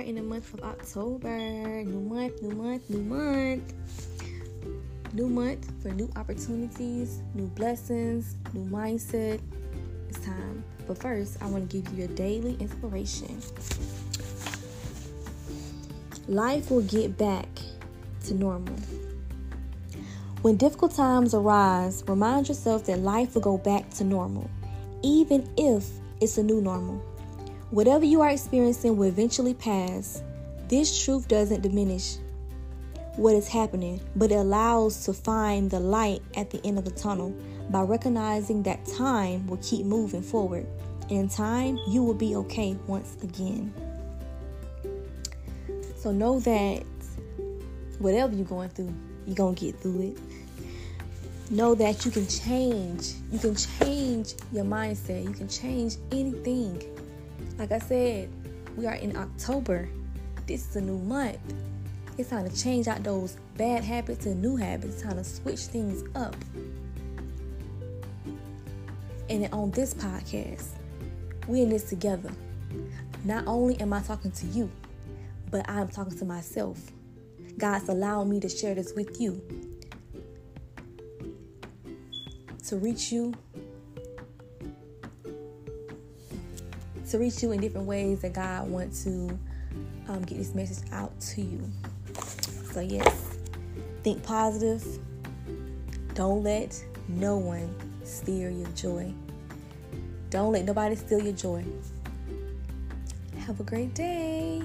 in the month of October. New month, new month, new month. New month for new opportunities, new blessings, new mindset. It's time. But first, I want to give you a daily inspiration. Life will get back to normal. When difficult times arise, remind yourself that life will go back to normal, even if it's a new normal. Whatever you are experiencing will eventually pass. This truth doesn't diminish what is happening, but it allows to find the light at the end of the tunnel by recognizing that time will keep moving forward. In time, you will be okay once again. So know that whatever you're going through, you're going to get through it. Know that you can change. You can change your mindset. You can change anything. Like I said, we are in October. This is a new month. It's time to change out those bad habits and new habits. It's time to switch things up. And on this podcast, we're in this together. Not only am I talking to you, but I'm talking to myself. God's allowing me to share this with you. To reach you to reach you in different ways that God wants to um, get this message out to you. So, yes, think positive. Don't let no one steal your joy. Don't let nobody steal your joy. Have a great day.